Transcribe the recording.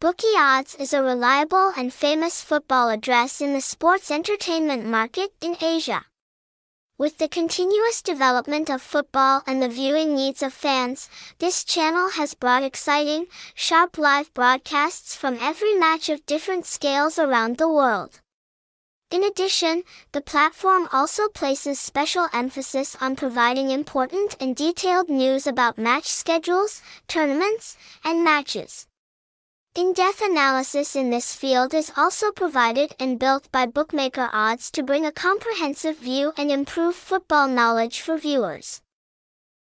Bookie Odds is a reliable and famous football address in the sports entertainment market in Asia. With the continuous development of football and the viewing needs of fans, this channel has brought exciting, sharp live broadcasts from every match of different scales around the world. In addition, the platform also places special emphasis on providing important and detailed news about match schedules, tournaments, and matches. In-depth analysis in this field is also provided and built by Bookmaker Odds to bring a comprehensive view and improve football knowledge for viewers.